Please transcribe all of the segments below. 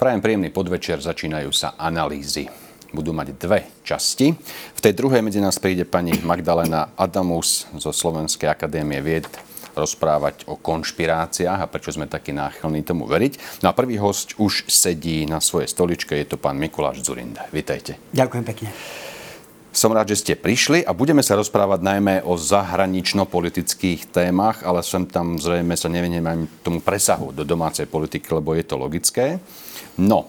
Prajem príjemný podvečer, začínajú sa analýzy. Budú mať dve časti. V tej druhej medzi nás príde pani Magdalena Adamus zo Slovenskej akadémie vied rozprávať o konšpiráciách a prečo sme takí náchylní tomu veriť. No a prvý host už sedí na svojej stoličke, je to pán Mikuláš Zurinda. Vítajte. Ďakujem pekne. Som rád, že ste prišli a budeme sa rozprávať najmä o zahranično-politických témach, ale sem tam zrejme sa nevenieme ani tomu presahu do domácej politiky, lebo je to logické. No,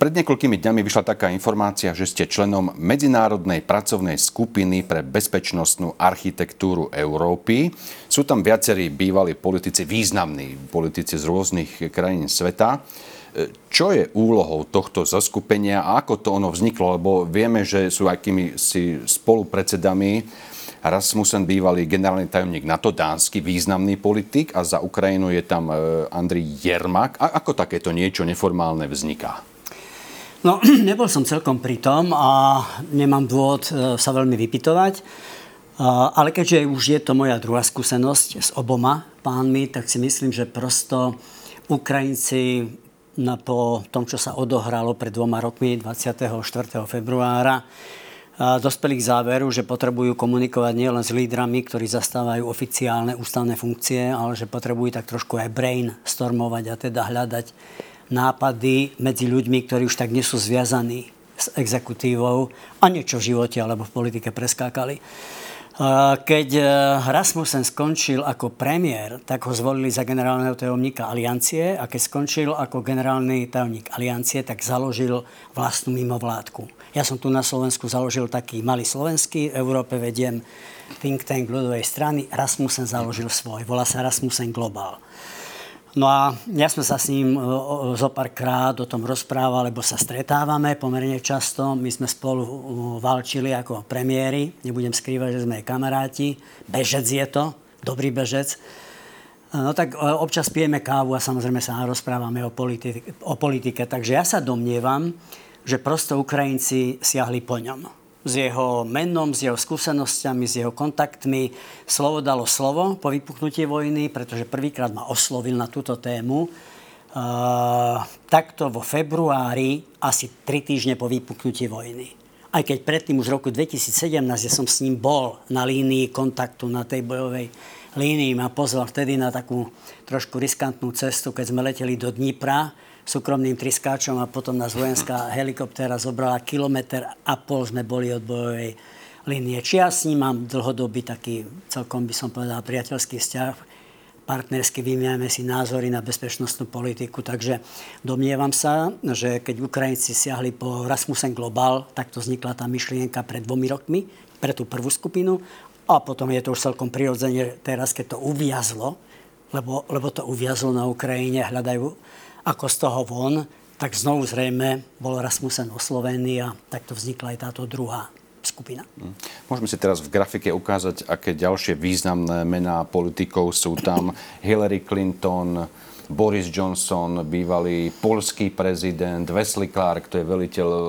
pred niekoľkými dňami vyšla taká informácia, že ste členom Medzinárodnej pracovnej skupiny pre bezpečnostnú architektúru Európy. Sú tam viacerí bývalí politici, významní politici z rôznych krajín sveta. Čo je úlohou tohto zoskupenia a ako to ono vzniklo? Lebo vieme, že sú akými si spolupredsedami Rasmussen, bývalý generálny tajomník NATO, dánsky významný politik a za Ukrajinu je tam e, Andrej Jermak. A ako takéto niečo neformálne vzniká? No, nebol som celkom pri tom a nemám dôvod e, sa veľmi vypitovať. Ale keďže už je to moja druhá skúsenosť s oboma pánmi, tak si myslím, že prosto Ukrajinci na po tom, čo sa odohralo pred dvoma rokmi, 24. februára, dospeli k záveru, že potrebujú komunikovať nielen s lídrami, ktorí zastávajú oficiálne ústavné funkcie, ale že potrebujú tak trošku aj brainstormovať a teda hľadať nápady medzi ľuďmi, ktorí už tak nie sú zviazaní s exekutívou a niečo v živote alebo v politike preskákali. Keď e, Rasmussen skončil ako premiér, tak ho zvolili za generálneho tajomníka Aliancie a keď skončil ako generálny tajomník Aliancie, tak založil vlastnú mimovládku. Ja som tu na Slovensku založil taký malý slovenský, v Európe vediem think tank ľudovej strany, Rasmussen založil svoj, volá sa Rasmussen Global. No a ja sme sa s ním zo pár krát o tom rozprávali, lebo sa stretávame pomerne často. My sme spolu valčili ako premiéry. Nebudem skrývať, že sme kamaráti. Bežec je to, dobrý bežec. No tak e, občas pijeme kávu a samozrejme sa rozprávame o politike, o politike. Takže ja sa domnievam, že prosto Ukrajinci siahli po ňom s jeho menom, s jeho skúsenosťami, s jeho kontaktmi. Slovo dalo slovo po vypuknutí vojny, pretože prvýkrát ma oslovil na túto tému. Uh, takto vo februári, asi tri týždne po vypuknutí vojny. Aj keď predtým už v roku 2017, ja som s ním bol na línii kontaktu, na tej bojovej línii, ma pozval vtedy na takú trošku riskantnú cestu, keď sme leteli do Dnipra, súkromným triskáčom a potom nás vojenská helikoptéra zobrala kilometr a pol sme boli od bojovej línie. Či ja s ním mám dlhodobý taký, celkom by som povedal, priateľský vzťah, partnersky vymiame si názory na bezpečnostnú politiku, takže domnievam sa, že keď Ukrajinci siahli po Rasmussen Global, tak to vznikla tá myšlienka pred dvomi rokmi, pre tú prvú skupinu a potom je to už celkom prirodzene teraz, keď to uviazlo, lebo, lebo to uviazlo na Ukrajine, hľadajú ako z toho von, tak znovu zrejme bol Rasmussen oslovený a takto vznikla aj táto druhá skupina. Hm. Môžeme si teraz v grafike ukázať, aké ďalšie významné mená politikov sú tam. Hillary Clinton, Boris Johnson, bývalý polský prezident, Wesley Clark, to je veliteľ e,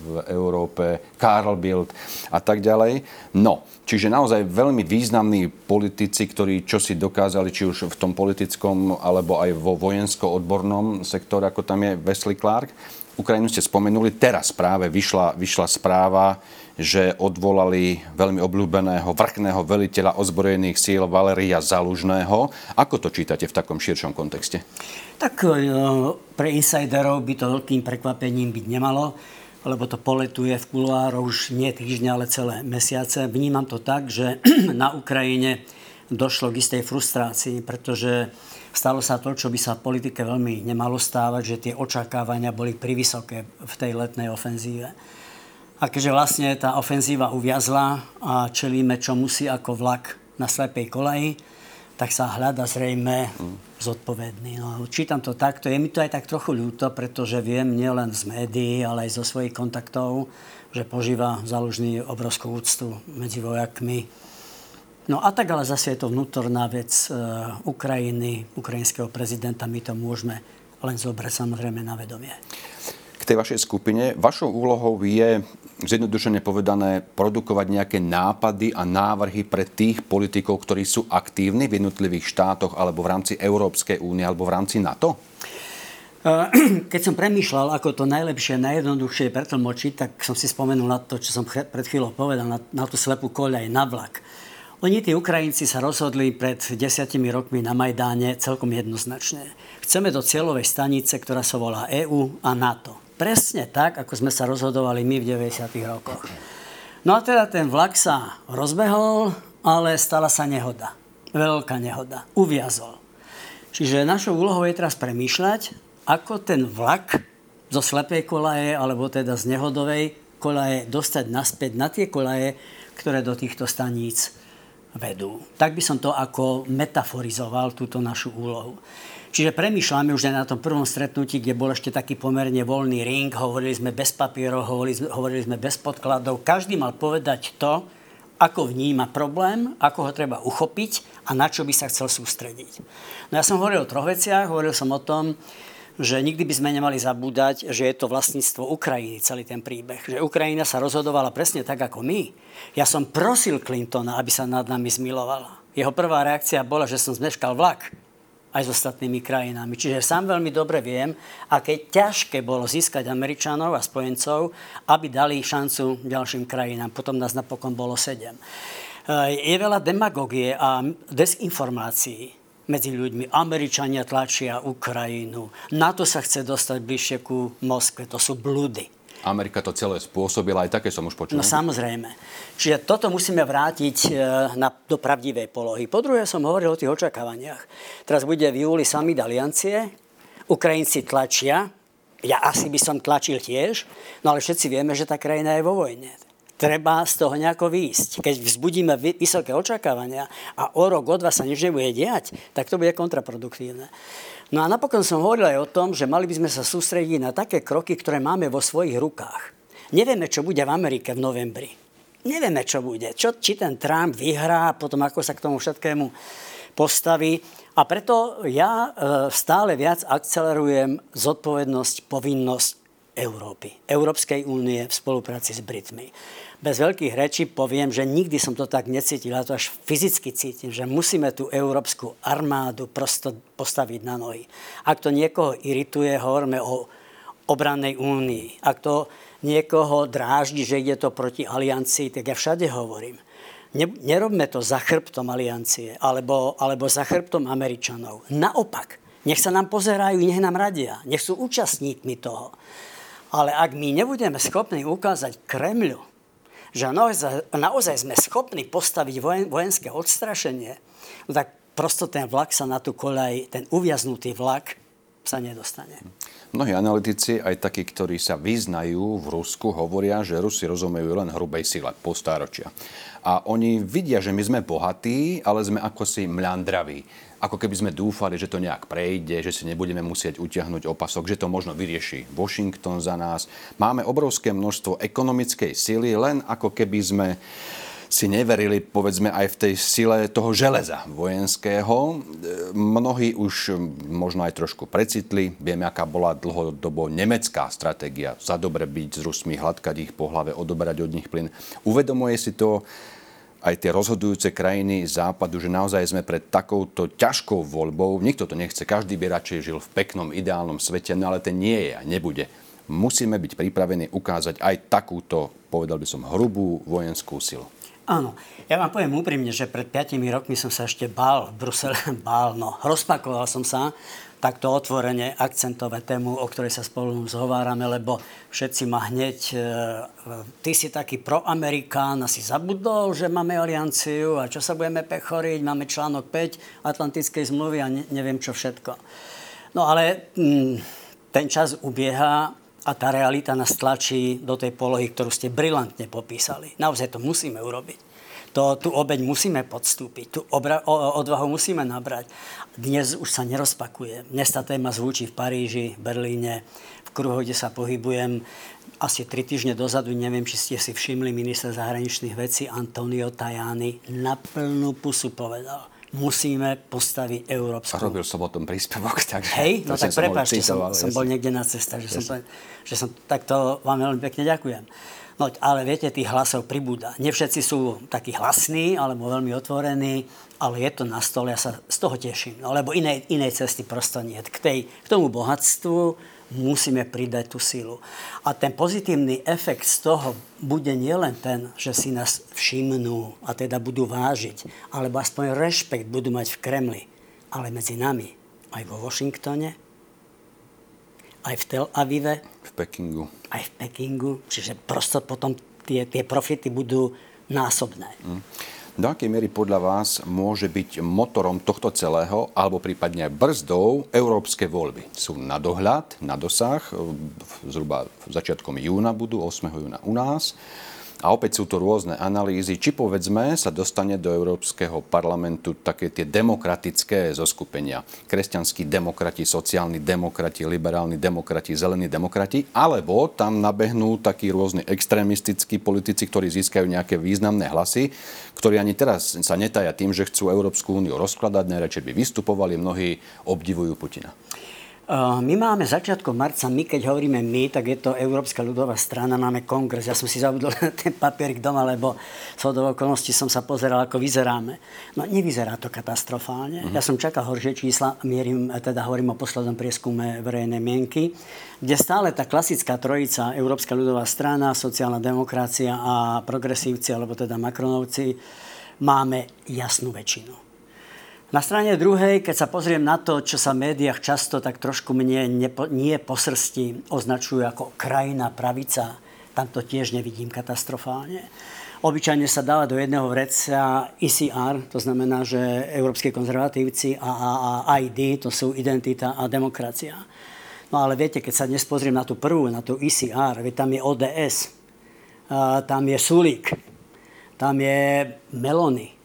v Európe, Karl Bildt a tak ďalej. No, čiže naozaj veľmi významní politici, ktorí čo si dokázali, či už v tom politickom, alebo aj vo vojensko-odbornom sektore, ako tam je Wesley Clark. Ukrajinu ste spomenuli, teraz práve vyšla, vyšla správa, že odvolali veľmi obľúbeného vrchného veliteľa ozbrojených síl Valeria Zalužného. Ako to čítate v takom širšom kontexte? Tak e, pre insiderov by to veľkým prekvapením byť nemalo, lebo to poletuje v kuloároch už nie týždňa, ale celé mesiace. Vnímam to tak, že na Ukrajine došlo k istej frustrácii, pretože stalo sa to, čo by sa v politike veľmi nemalo stávať, že tie očakávania boli privysoké v tej letnej ofenzíve. A keďže vlastne tá ofenzíva uviazla a čelíme, čo musí ako vlak na slepej koleji, tak sa hľada zrejme zodpovedný. No, čítam to takto. Je mi to aj tak trochu ľúto, pretože viem nielen z médií, ale aj zo svojich kontaktov, že požíva zálužný obrovskú úctu medzi vojakmi. No a tak ale zase je to vnútorná vec e, Ukrajiny, ukrajinského prezidenta. My to môžeme len zobrať samozrejme na vedomie tej vašej skupine. Vašou úlohou je, zjednodušene povedané, produkovať nejaké nápady a návrhy pre tých politikov, ktorí sú aktívni v jednotlivých štátoch alebo v rámci Európskej únie alebo v rámci NATO? Keď som premýšľal, ako to najlepšie, najjednoduchšie pretlmočiť, tak som si spomenul na to, čo som pred chvíľou povedal, na, na tú slepú koľaj, na vlak. Oni, tí Ukrajinci, sa rozhodli pred desiatimi rokmi na Majdáne celkom jednoznačne. Chceme do cieľovej stanice, ktorá sa volá EÚ a NATO. Presne tak, ako sme sa rozhodovali my v 90. rokoch. No a teda ten vlak sa rozbehol, ale stala sa nehoda. Veľká nehoda. Uviazol. Čiže našou úlohou je teraz premýšľať, ako ten vlak zo slepej kolaje, alebo teda z nehodovej kolaje dostať naspäť na tie kolaje, ktoré do týchto staníc vedú. Tak by som to ako metaforizoval, túto našu úlohu. Čiže premýšľame už aj na tom prvom stretnutí, kde bol ešte taký pomerne voľný ring, hovorili sme bez papierov, hovorili hovorili sme bez podkladov. Každý mal povedať to, ako vníma problém, ako ho treba uchopiť a na čo by sa chcel sústrediť. No ja som hovoril o troch veciach, hovoril som o tom, že nikdy by sme nemali zabúdať, že je to vlastníctvo Ukrajiny, celý ten príbeh. Že Ukrajina sa rozhodovala presne tak, ako my. Ja som prosil Clintona, aby sa nad nami zmilovala. Jeho prvá reakcia bola, že som zmeškal vlak aj s ostatnými krajinami. Čiže sám veľmi dobre viem, aké ťažké bolo získať Američanov a spojencov, aby dali šancu ďalším krajinám. Potom nás napokon bolo sedem. Je veľa demagogie a dezinformácií medzi ľuďmi. Američania tlačia Ukrajinu. NATO sa chce dostať bližšie ku Moskve. To sú blúdy. Amerika to celé spôsobila, aj také som už počul. No samozrejme. Čiže toto musíme vrátiť e, na, do pravdivej polohy. Po druhé som hovoril o tých očakávaniach. Teraz bude v júli summit aliancie. Ukrajinci tlačia. Ja asi by som tlačil tiež. No ale všetci vieme, že tá krajina je vo vojne treba z toho nejako výjsť. Keď vzbudíme vysoké očakávania a o rok, o dva sa nič nebude diať, tak to bude kontraproduktívne. No a napokon som hovoril aj o tom, že mali by sme sa sústrediť na také kroky, ktoré máme vo svojich rukách. Nevieme, čo bude v Amerike v novembri. Nevieme, čo bude. Čo, či ten Trump vyhrá, potom ako sa k tomu všetkému postaví. A preto ja e, stále viac akcelerujem zodpovednosť, povinnosť Európy, Európskej únie v spolupráci s Britmi bez veľkých rečí poviem, že nikdy som to tak necítil, a to až fyzicky cítim, že musíme tú európsku armádu prosto postaviť na nohy. Ak to niekoho irituje, hovoríme o obrannej únii. Ak to niekoho dráždi, že ide to proti aliancii, tak ja všade hovorím. nerobme to za chrbtom aliancie alebo, alebo za chrbtom Američanov. Naopak, nech sa nám pozerajú, nech nám radia, nech sú účastníkmi toho. Ale ak my nebudeme schopní ukázať Kremľu, že naozaj, sme schopní postaviť vojen, vojenské odstrašenie, no tak prosto ten vlak sa na tú koľaj, ten uviaznutý vlak sa nedostane. Mnohí analytici, aj takí, ktorí sa vyznajú v Rusku, hovoria, že Rusi rozumejú len hrubej sile po stáročia. A oni vidia, že my sme bohatí, ale sme ako si mľandraví ako keby sme dúfali, že to nejak prejde, že si nebudeme musieť utiahnuť opasok, že to možno vyrieši Washington za nás. Máme obrovské množstvo ekonomickej síly, len ako keby sme si neverili, povedzme, aj v tej sile toho železa vojenského. Mnohí už možno aj trošku precitli. Vieme, aká bola dlhodobo nemecká stratégia. Za dobre byť s Rusmi, hladkať ich po hlave, odoberať od nich plyn. Uvedomuje si to aj tie rozhodujúce krajiny západu, že naozaj sme pred takouto ťažkou voľbou. Nikto to nechce, každý by radšej žil v peknom, ideálnom svete, no ale ten nie je a nebude. Musíme byť pripravení ukázať aj takúto, povedal by som, hrubú vojenskú silu. Áno, ja vám poviem úprimne, že pred 5 rokmi som sa ešte bál v Brusele, bál, no, rozpakoval som sa, takto otvorene akcentovať tému, o ktorej sa spolu zhovárame, lebo všetci ma hneď, e, ty si taký proamerikán, asi zabudol, že máme alianciu a čo sa budeme pechoriť, máme článok 5 Atlantickej zmluvy a ne, neviem čo všetko. No ale mm, ten čas ubieha a tá realita nás tlačí do tej polohy, ktorú ste brilantne popísali. Naozaj to musíme urobiť. To, tú obeď musíme podstúpiť, tú obra, odvahu musíme nabrať. Dnes už sa nerozpakuje. Dnes tá téma zvučí v Paríži, Berlíne, v kruhu, kde sa pohybujem. Asi tri týždne dozadu, neviem, či ste si všimli, minister zahraničných vecí Antonio Tajani na plnú pusu povedal musíme postaviť európsku. A robil som o tom príspevok, takže... Hej, no tak prepáčte, som, som bol niekde na cestách, že som, že som, takto vám veľmi pekne ďakujem. No, ale viete, tých hlasov pribúda. Nie všetci sú takí hlasní, alebo veľmi otvorení, ale je to na stole, ja sa z toho teším. No, lebo inej, inej cesty prosto nie. K, tej, k tomu bohatstvu musíme pridať tú silu. A ten pozitívny efekt z toho bude nielen ten, že si nás všimnú a teda budú vážiť, alebo aspoň rešpekt budú mať v Kremli, ale medzi nami, aj vo Washingtone, aj v Tel Avive. V Pekingu. Aj v Pekingu. Čiže prosto potom tie, tie profity budú násobné. Mm. Do akej miery podľa vás môže byť motorom tohto celého, alebo prípadne brzdou európske voľby? Sú na dohľad, na dosah, zhruba začiatkom júna budú, 8. júna u nás. A opäť sú to rôzne analýzy, či povedzme sa dostane do Európskeho parlamentu také tie demokratické zoskupenia. Kresťanskí demokrati, sociálni demokrati, liberálni demokrati, zelení demokrati, alebo tam nabehnú takí rôzni extrémistickí politici, ktorí získajú nejaké významné hlasy, ktorí ani teraz sa netaja tým, že chcú Európsku úniu rozkladať, najradšej by vystupovali, mnohí obdivujú Putina. My máme začiatkom marca, my keď hovoríme my, tak je to Európska ľudová strana, máme kongres. Ja som si zabudol ten papierik doma, lebo z okolností som sa pozeral, ako vyzeráme. No nevyzerá to katastrofálne. Uh-huh. Ja som čakal horšie čísla, mierim, teda hovorím o poslednom prieskume verejnej mienky, kde stále tá klasická trojica, Európska ľudová strana, sociálna demokracia a progresívci, alebo teda Macronovci, máme jasnú väčšinu. Na strane druhej, keď sa pozriem na to, čo sa v médiách často tak trošku mne nepo, nie po srsti označujú ako krajina pravica, tam to tiež nevidím katastrofálne. Obyčajne sa dáva do jedného vreca ECR, to znamená, že Európske konzervatívci a, a, a ID, to sú identita a demokracia. No ale viete, keď sa dnes pozriem na tú prvú, na tú ECR, tam je ODS, tam je Sulík, tam je Melony,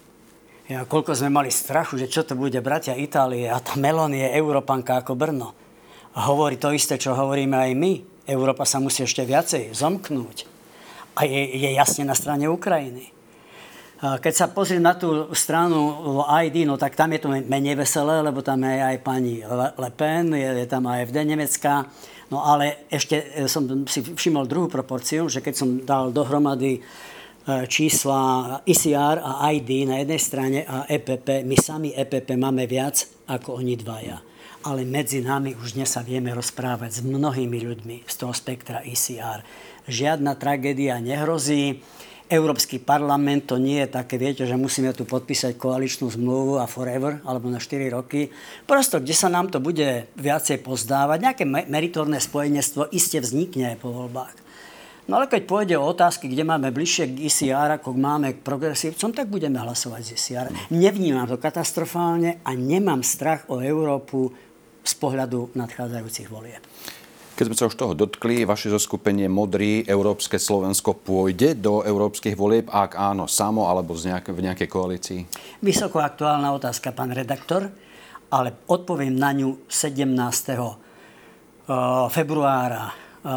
ja, koľko sme mali strachu, že čo to bude bratia Itálie a tá Melon je Európanka ako Brno. A hovorí to isté, čo hovoríme aj my. Európa sa musí ešte viacej zomknúť. A je, je jasne na strane Ukrajiny. Keď sa pozriem na tú stranu ID, no tak tam je to menej veselé, lebo tam je aj pani Le Pen, je, je tam aj FD Nemecka. No ale ešte e, som si všimol druhú proporciu, že keď som dal dohromady čísla ICR a ID na jednej strane a EPP. My sami EPP máme viac ako oni dvaja. Ale medzi nami už dnes sa vieme rozprávať s mnohými ľuďmi z toho spektra ICR. Žiadna tragédia nehrozí. Európsky parlament to nie je také, viete, že musíme tu podpísať koaličnú zmluvu a forever, alebo na 4 roky. Prosto, kde sa nám to bude viacej pozdávať, nejaké meritorné spojenectvo iste vznikne po voľbách. No ale keď pôjde o otázky, kde máme bližšie k ICR, ako máme k progresívcom, tak budeme hlasovať z ICR. Nevnímam to katastrofálne a nemám strach o Európu z pohľadu nadchádzajúcich volieb. Keď sme sa už toho dotkli, vaše zoskupenie Modrý Európske Slovensko pôjde do európskych volieb? Ak áno, samo alebo v nejakej koalícii? Vysoko aktuálna otázka, pán redaktor, ale odpoviem na ňu 17. Eh, februára eh,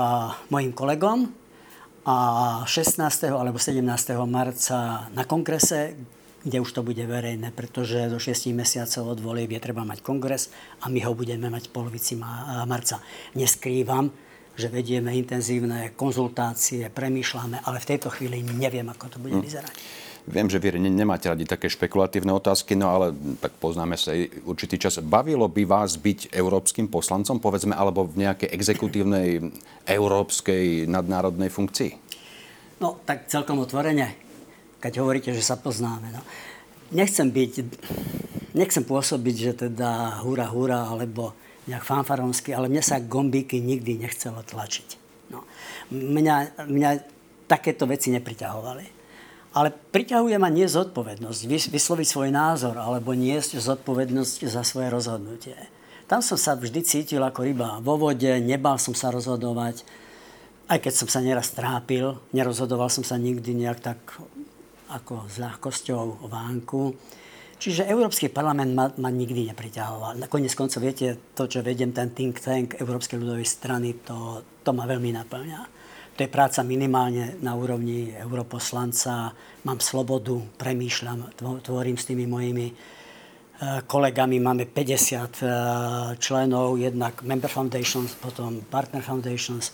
mojim kolegom a 16. alebo 17. marca na kongrese, kde už to bude verejné, pretože do 6 mesiacov od volieb je treba mať kongres a my ho budeme mať v polovici marca. Neskrývam, že vedieme intenzívne konzultácie, premýšľame, ale v tejto chvíli neviem, ako to bude hm. vyzerať. Viem, že vy nemáte radi také špekulatívne otázky, no ale tak poznáme sa určitý čas. Bavilo by vás byť európskym poslancom, povedzme, alebo v nejakej exekutívnej európskej nadnárodnej funkcii? No, tak celkom otvorene, keď hovoríte, že sa poznáme. No. Nechcem byť, nechcem pôsobiť, že teda hura, hura, alebo nejak fanfaronsky, ale mne sa gombíky nikdy nechcelo tlačiť. No. Mňa, mňa takéto veci nepriťahovali. Ale priťahuje ma nie zodpovednosť, vysloviť svoj názor alebo niesť zodpovednosť za svoje rozhodnutie. Tam som sa vždy cítil ako ryba vo vode, nebal som sa rozhodovať, aj keď som sa neraz trápil, nerozhodoval som sa nikdy nejak tak ako s ľahkosťou vánku. Čiže Európsky parlament ma, ma nikdy nepriťahoval. Nakoniec koncov, viete, to, čo vediem, ten think tank Európskej ľudovej strany, to, to ma veľmi naplňa. To je práca minimálne na úrovni europoslanca. Mám slobodu, premýšľam, tvorím s tými mojimi e, kolegami. Máme 50 e, členov, jednak Member Foundations, potom Partner Foundations.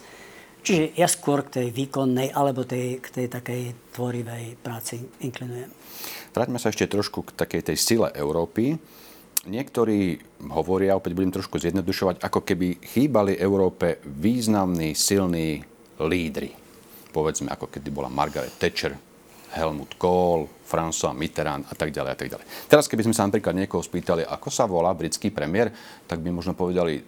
Čiže ja skôr k tej výkonnej alebo tej, k tej takej tvorivej práci inklinujem. Vráťme sa ešte trošku k takej tej sile Európy. Niektorí hovoria, opäť budem trošku zjednodušovať, ako keby chýbali Európe významní, silní lídry. Povedzme, ako kedy bola Margaret Thatcher, Helmut Kohl, François Mitterrand a tak ďalej a tak ďalej. Teraz, keby sme sa napríklad niekoho spýtali, ako sa volá britský premiér, tak by možno povedali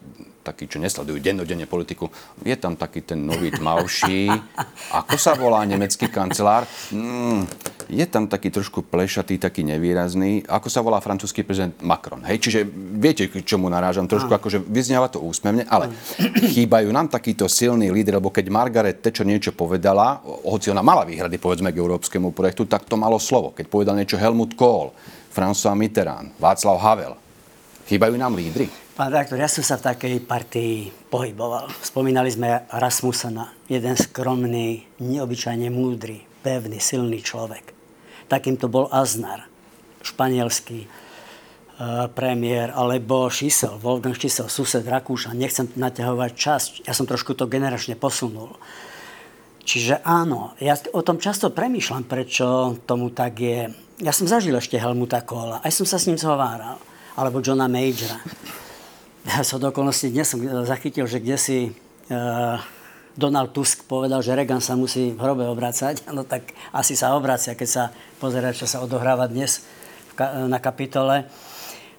takí, čo nesledujú dennodenne politiku, je tam taký ten nový tmavší. Ako sa volá nemecký kancelár? Mm, je tam taký trošku plešatý, taký nevýrazný. Ako sa volá francúzsky prezident Macron? Hej, čiže viete, k čomu narážam? Trošku no. akože vyznieva to úsmevne, ale chýbajú nám takýto silný líder, lebo keď Margaret Thatcher niečo povedala, hoci ona mala výhrady, povedzme, k európskemu projektu, tak to malo slovo. Keď povedal niečo Helmut Kohl, François Mitterrand, Václav Havel, chýbajú nám lídry? Pán rektor, ja som sa v takej partii pohyboval. Spomínali sme Rasmusena, jeden skromný, neobyčajne múdry, pevný, silný človek. Takým to bol Aznar, španielský e, premiér, alebo Šisel, Wolfgang Šisel, sused Rakúša. Nechcem naťahovať čas, ja som trošku to generačne posunul. Čiže áno, ja o tom často premýšľam, prečo tomu tak je. Ja som zažil ešte Helmuta Kohla, aj som sa s ním zhováral. Alebo Johna Majora. Ja som do okolností dnes som zachytil, že kde si uh, Donald Tusk povedal, že Reagan sa musí v hrobe obracať, no tak asi sa obracia, keď sa pozera, čo sa odohráva dnes na kapitole.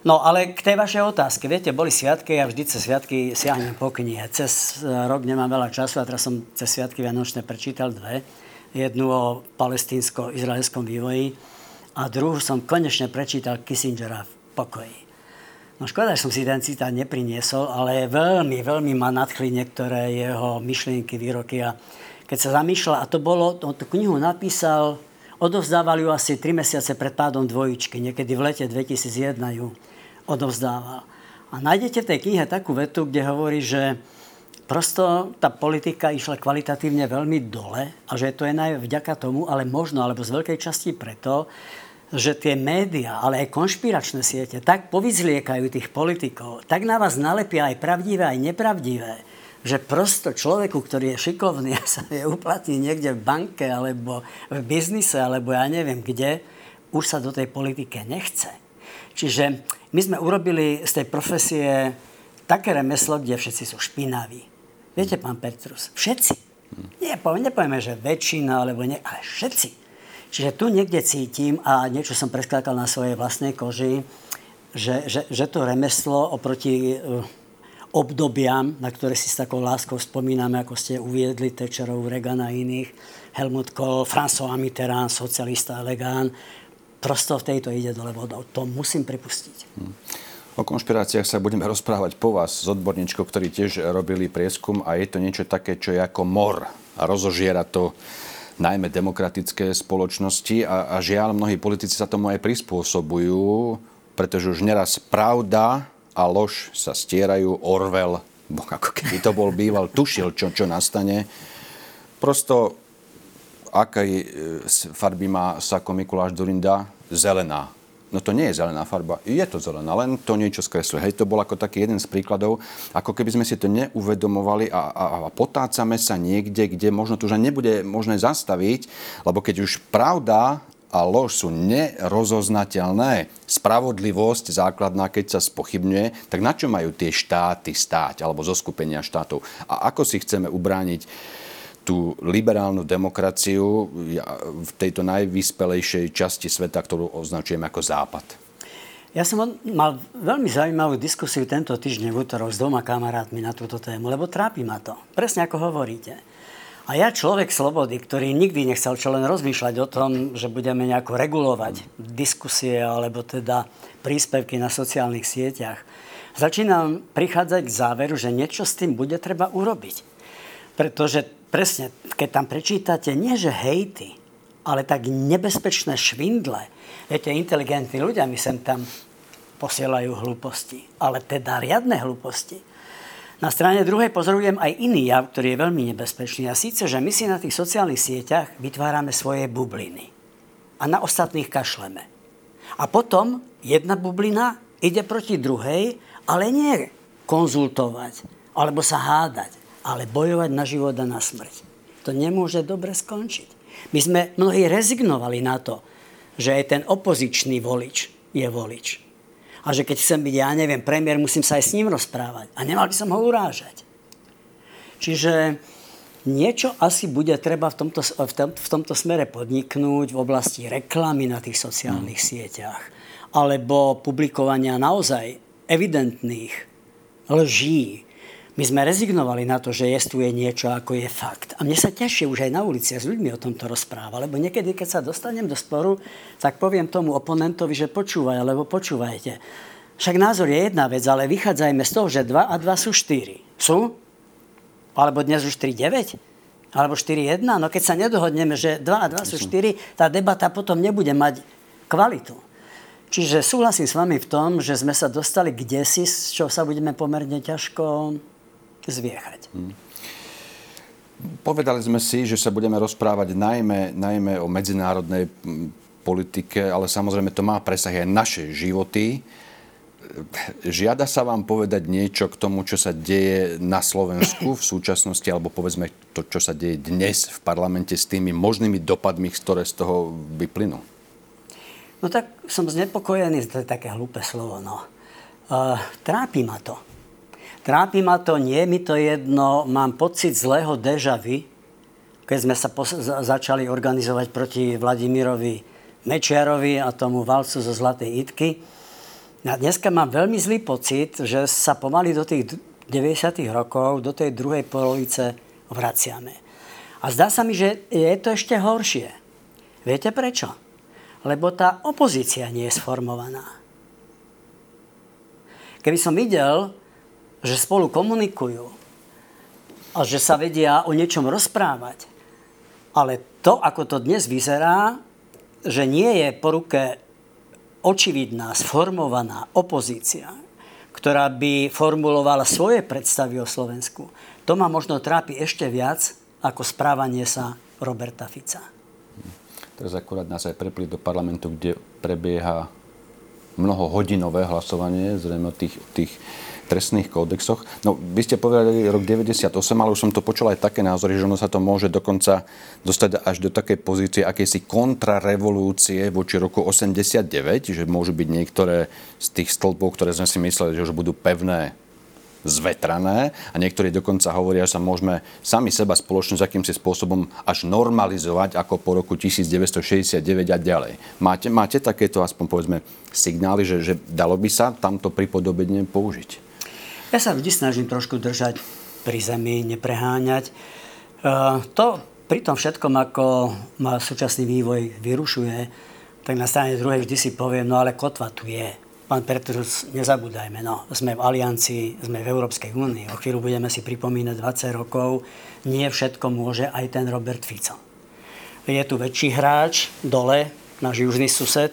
No ale k tej vašej otázke. Viete, boli sviatky, ja vždy cez sviatky siahnem po knihe. Cez e, rok nemám veľa času a teraz som cez sviatky Vianočné prečítal dve. Jednu o palestínsko-izraelskom vývoji a druhú som konečne prečítal Kissingera v pokoji. No škoda, že som si ten citát nepriniesol, ale veľmi, veľmi ma nadchli niektoré jeho myšlienky, výroky. A keď sa zamýšľal, a to bolo, on tú knihu napísal, odovzdával ju asi 3 mesiace pred pádom dvojičky, niekedy v lete 2001 ju odovzdával. A nájdete v tej knihe takú vetu, kde hovorí, že prosto tá politika išla kvalitatívne veľmi dole a že to je aj vďaka tomu, ale možno, alebo z veľkej časti preto, že tie médiá, ale aj konšpiračné siete tak povyzliekajú tých politikov, tak na vás nalepia aj pravdivé, aj nepravdivé, že prosto človeku, ktorý je šikovný a sa je uplatní niekde v banke alebo v biznise, alebo ja neviem kde, už sa do tej politike nechce. Čiže my sme urobili z tej profesie také remeslo, kde všetci sú špinaví. Viete, pán Petrus, všetci. Nie, nepovieme, že väčšina, alebo nie, ale všetci Čiže tu niekde cítim a niečo som preskákal na svojej vlastnej koži, že, že, že to remeslo oproti uh, obdobiam, na ktoré si s takou láskou spomíname, ako ste uviedli, Tečerov, Reagan a iných, Helmut Kohl, François Mitterrand, socialista Legán, prosto v tejto ide dole vodou. To musím pripustiť. Hmm. O konšpiráciách sa budeme rozprávať po vás s odborníčkou, ktorí tiež robili prieskum a je to niečo také, čo je ako mor a rozožiera to najmä demokratické spoločnosti a, a žiaľ, mnohí politici sa tomu aj prispôsobujú, pretože už neraz pravda a lož sa stierajú. Orwell, ako keby to bol býval, tušil, čo, čo nastane. Prosto, akej farby má Sako Mikuláš Durinda? Zelená No to nie je zelená farba, je to zelená, len to niečo skresluje. Hej, to bol ako taký jeden z príkladov, ako keby sme si to neuvedomovali a, a, a potácame sa niekde, kde možno to už nebude možné zastaviť, lebo keď už pravda a lož sú nerozoznateľné, spravodlivosť základná, keď sa spochybňuje, tak na čo majú tie štáty stáť, alebo zo skupenia štátov? A ako si chceme ubrániť tú liberálnu demokraciu v tejto najvyspelejšej časti sveta, ktorú označujeme ako Západ. Ja som mal veľmi zaujímavú diskusiu tento týždeň v útorok s dvoma kamarátmi na túto tému, lebo trápi ma to. Presne ako hovoríte. A ja človek slobody, ktorý nikdy nechcel čo len rozmýšľať o tom, že budeme nejako regulovať diskusie alebo teda príspevky na sociálnych sieťach, začínam prichádzať k záveru, že niečo s tým bude treba urobiť. Pretože presne, keď tam prečítate, nie že hejty, ale tak nebezpečné švindle. Viete, inteligentní ľudia mi sem tam posielajú hlúposti, ale teda riadne hlúposti. Na strane druhej pozorujem aj iný jav, ktorý je veľmi nebezpečný. A síce, že my si na tých sociálnych sieťach vytvárame svoje bubliny. A na ostatných kašleme. A potom jedna bublina ide proti druhej, ale nie konzultovať, alebo sa hádať, ale bojovať na život a na smrť. To nemôže dobre skončiť. My sme mnohí rezignovali na to, že aj ten opozičný volič je volič. A že keď chcem byť, ja neviem, premiér, musím sa aj s ním rozprávať. A nemal by som ho urážať. Čiže niečo asi bude treba v tomto, v, tom, v tomto smere podniknúť v oblasti reklamy na tých sociálnych mm. sieťach. Alebo publikovania naozaj evidentných lží, my sme rezignovali na to, že jestuje niečo, ako je fakt. A mne sa ťažšie už aj na ulici s ľuďmi o tomto rozpráva, lebo niekedy, keď sa dostanem do sporu, tak poviem tomu oponentovi, že počúvaj, alebo počúvajte. Však názor je jedna vec, ale vychádzajme z toho, že 2 a 2 sú 4. Sú? Alebo dnes už 3, 9? Alebo 4, 1? No keď sa nedohodneme, že 2 a 2 sú 4, tá debata potom nebude mať kvalitu. Čiže súhlasím s vami v tom, že sme sa dostali k desi, z čo sa budeme pomerne ťažko zviechať. Hmm. Povedali sme si, že sa budeme rozprávať najmä, najmä o medzinárodnej politike, ale samozrejme to má presah aj naše životy. Žiada sa vám povedať niečo k tomu, čo sa deje na Slovensku v súčasnosti, alebo povedzme to, čo sa deje dnes v parlamente s tými možnými dopadmi, ktoré z toho vyplynú? No tak som znepokojený, to je také hlúpe slovo, no. Uh, trápi ma to. Trápi ma to, nie mi to jedno, mám pocit zlého dežavy, keď sme sa pos- začali organizovať proti Vladimirovi Mečiarovi a tomu valcu zo Zlatej Itky. A dneska mám veľmi zlý pocit, že sa pomaly do tých 90. rokov, do tej druhej polovice vraciame. A zdá sa mi, že je to ešte horšie. Viete prečo? Lebo tá opozícia nie je sformovaná. Keby som videl, že spolu komunikujú a že sa vedia o niečom rozprávať. Ale to, ako to dnes vyzerá, že nie je po ruke očividná, sformovaná opozícia, ktorá by formulovala svoje predstavy o Slovensku, to ma možno trápi ešte viac ako správanie sa Roberta Fica. Teraz akurát nás aj prepli do parlamentu, kde prebieha mnohohodinové hlasovanie, zrejme o tých, tých trestných kódexoch. No, vy ste povedali rok 98, ale už som to počul aj také názory, že ono sa to môže dokonca dostať až do takej pozície akejsi kontrarevolúcie voči roku 89, že môžu byť niektoré z tých stĺpov, ktoré sme si mysleli, že už budú pevné, zvetrané a niektorí dokonca hovoria, že sa môžeme sami seba spoločne s akýmsi spôsobom až normalizovať ako po roku 1969 a ďalej. Máte, máte takéto aspoň povedzme signály, že, že dalo by sa tamto pripodobenie použiť? Ja sa vždy snažím trošku držať pri zemi, nepreháňať. E, to pri tom všetkom, ako ma súčasný vývoj vyrušuje, tak na strane druhej vždy si poviem, no ale kotva tu je. Pán Petrus, nezabúdajme, no, sme v Aliancii, sme v Európskej únii. O chvíľu budeme si pripomínať 20 rokov. Nie všetko môže aj ten Robert Fico. Je tu väčší hráč dole, náš južný sused,